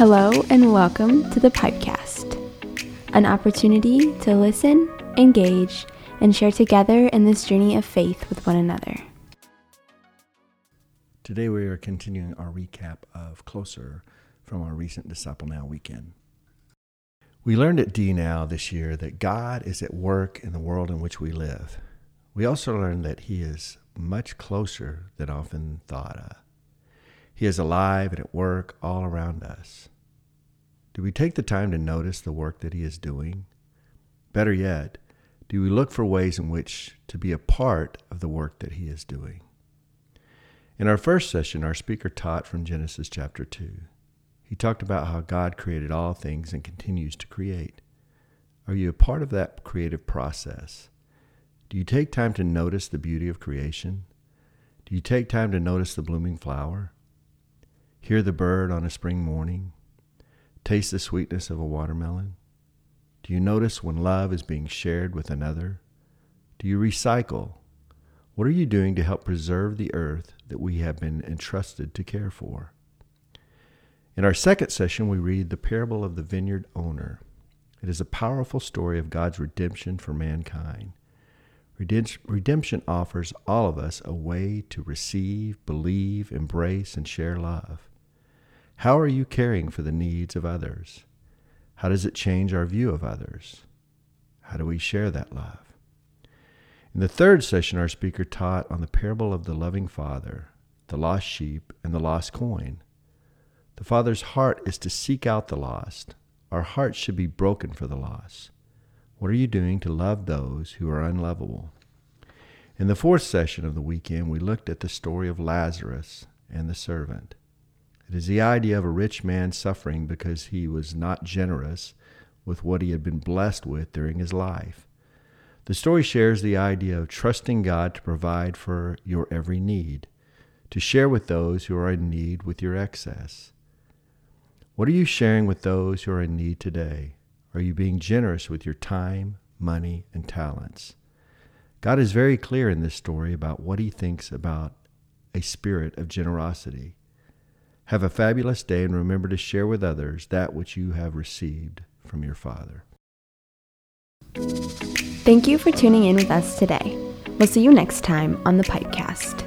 Hello, and welcome to the Pipecast, an opportunity to listen, engage, and share together in this journey of faith with one another. Today, we are continuing our recap of Closer from our recent Disciple Now weekend. We learned at D Now this year that God is at work in the world in which we live. We also learned that He is much closer than often thought of. He is alive and at work all around us. Do we take the time to notice the work that He is doing? Better yet, do we look for ways in which to be a part of the work that He is doing? In our first session, our speaker taught from Genesis chapter 2. He talked about how God created all things and continues to create. Are you a part of that creative process? Do you take time to notice the beauty of creation? Do you take time to notice the blooming flower? Hear the bird on a spring morning? Taste the sweetness of a watermelon? Do you notice when love is being shared with another? Do you recycle? What are you doing to help preserve the earth that we have been entrusted to care for? In our second session, we read the parable of the vineyard owner. It is a powerful story of God's redemption for mankind. Redemption offers all of us a way to receive, believe, embrace, and share love. How are you caring for the needs of others? How does it change our view of others? How do we share that love? In the third session, our speaker taught on the parable of the loving father, the lost sheep, and the lost coin. The Father's heart is to seek out the lost. Our hearts should be broken for the lost. What are you doing to love those who are unlovable? In the fourth session of the weekend, we looked at the story of Lazarus and the servant. It is the idea of a rich man suffering because he was not generous with what he had been blessed with during his life. The story shares the idea of trusting God to provide for your every need, to share with those who are in need with your excess. What are you sharing with those who are in need today? Are you being generous with your time, money, and talents? God is very clear in this story about what he thinks about a spirit of generosity. Have a fabulous day and remember to share with others that which you have received from your Father. Thank you for tuning in with us today. We'll see you next time on the Pipecast.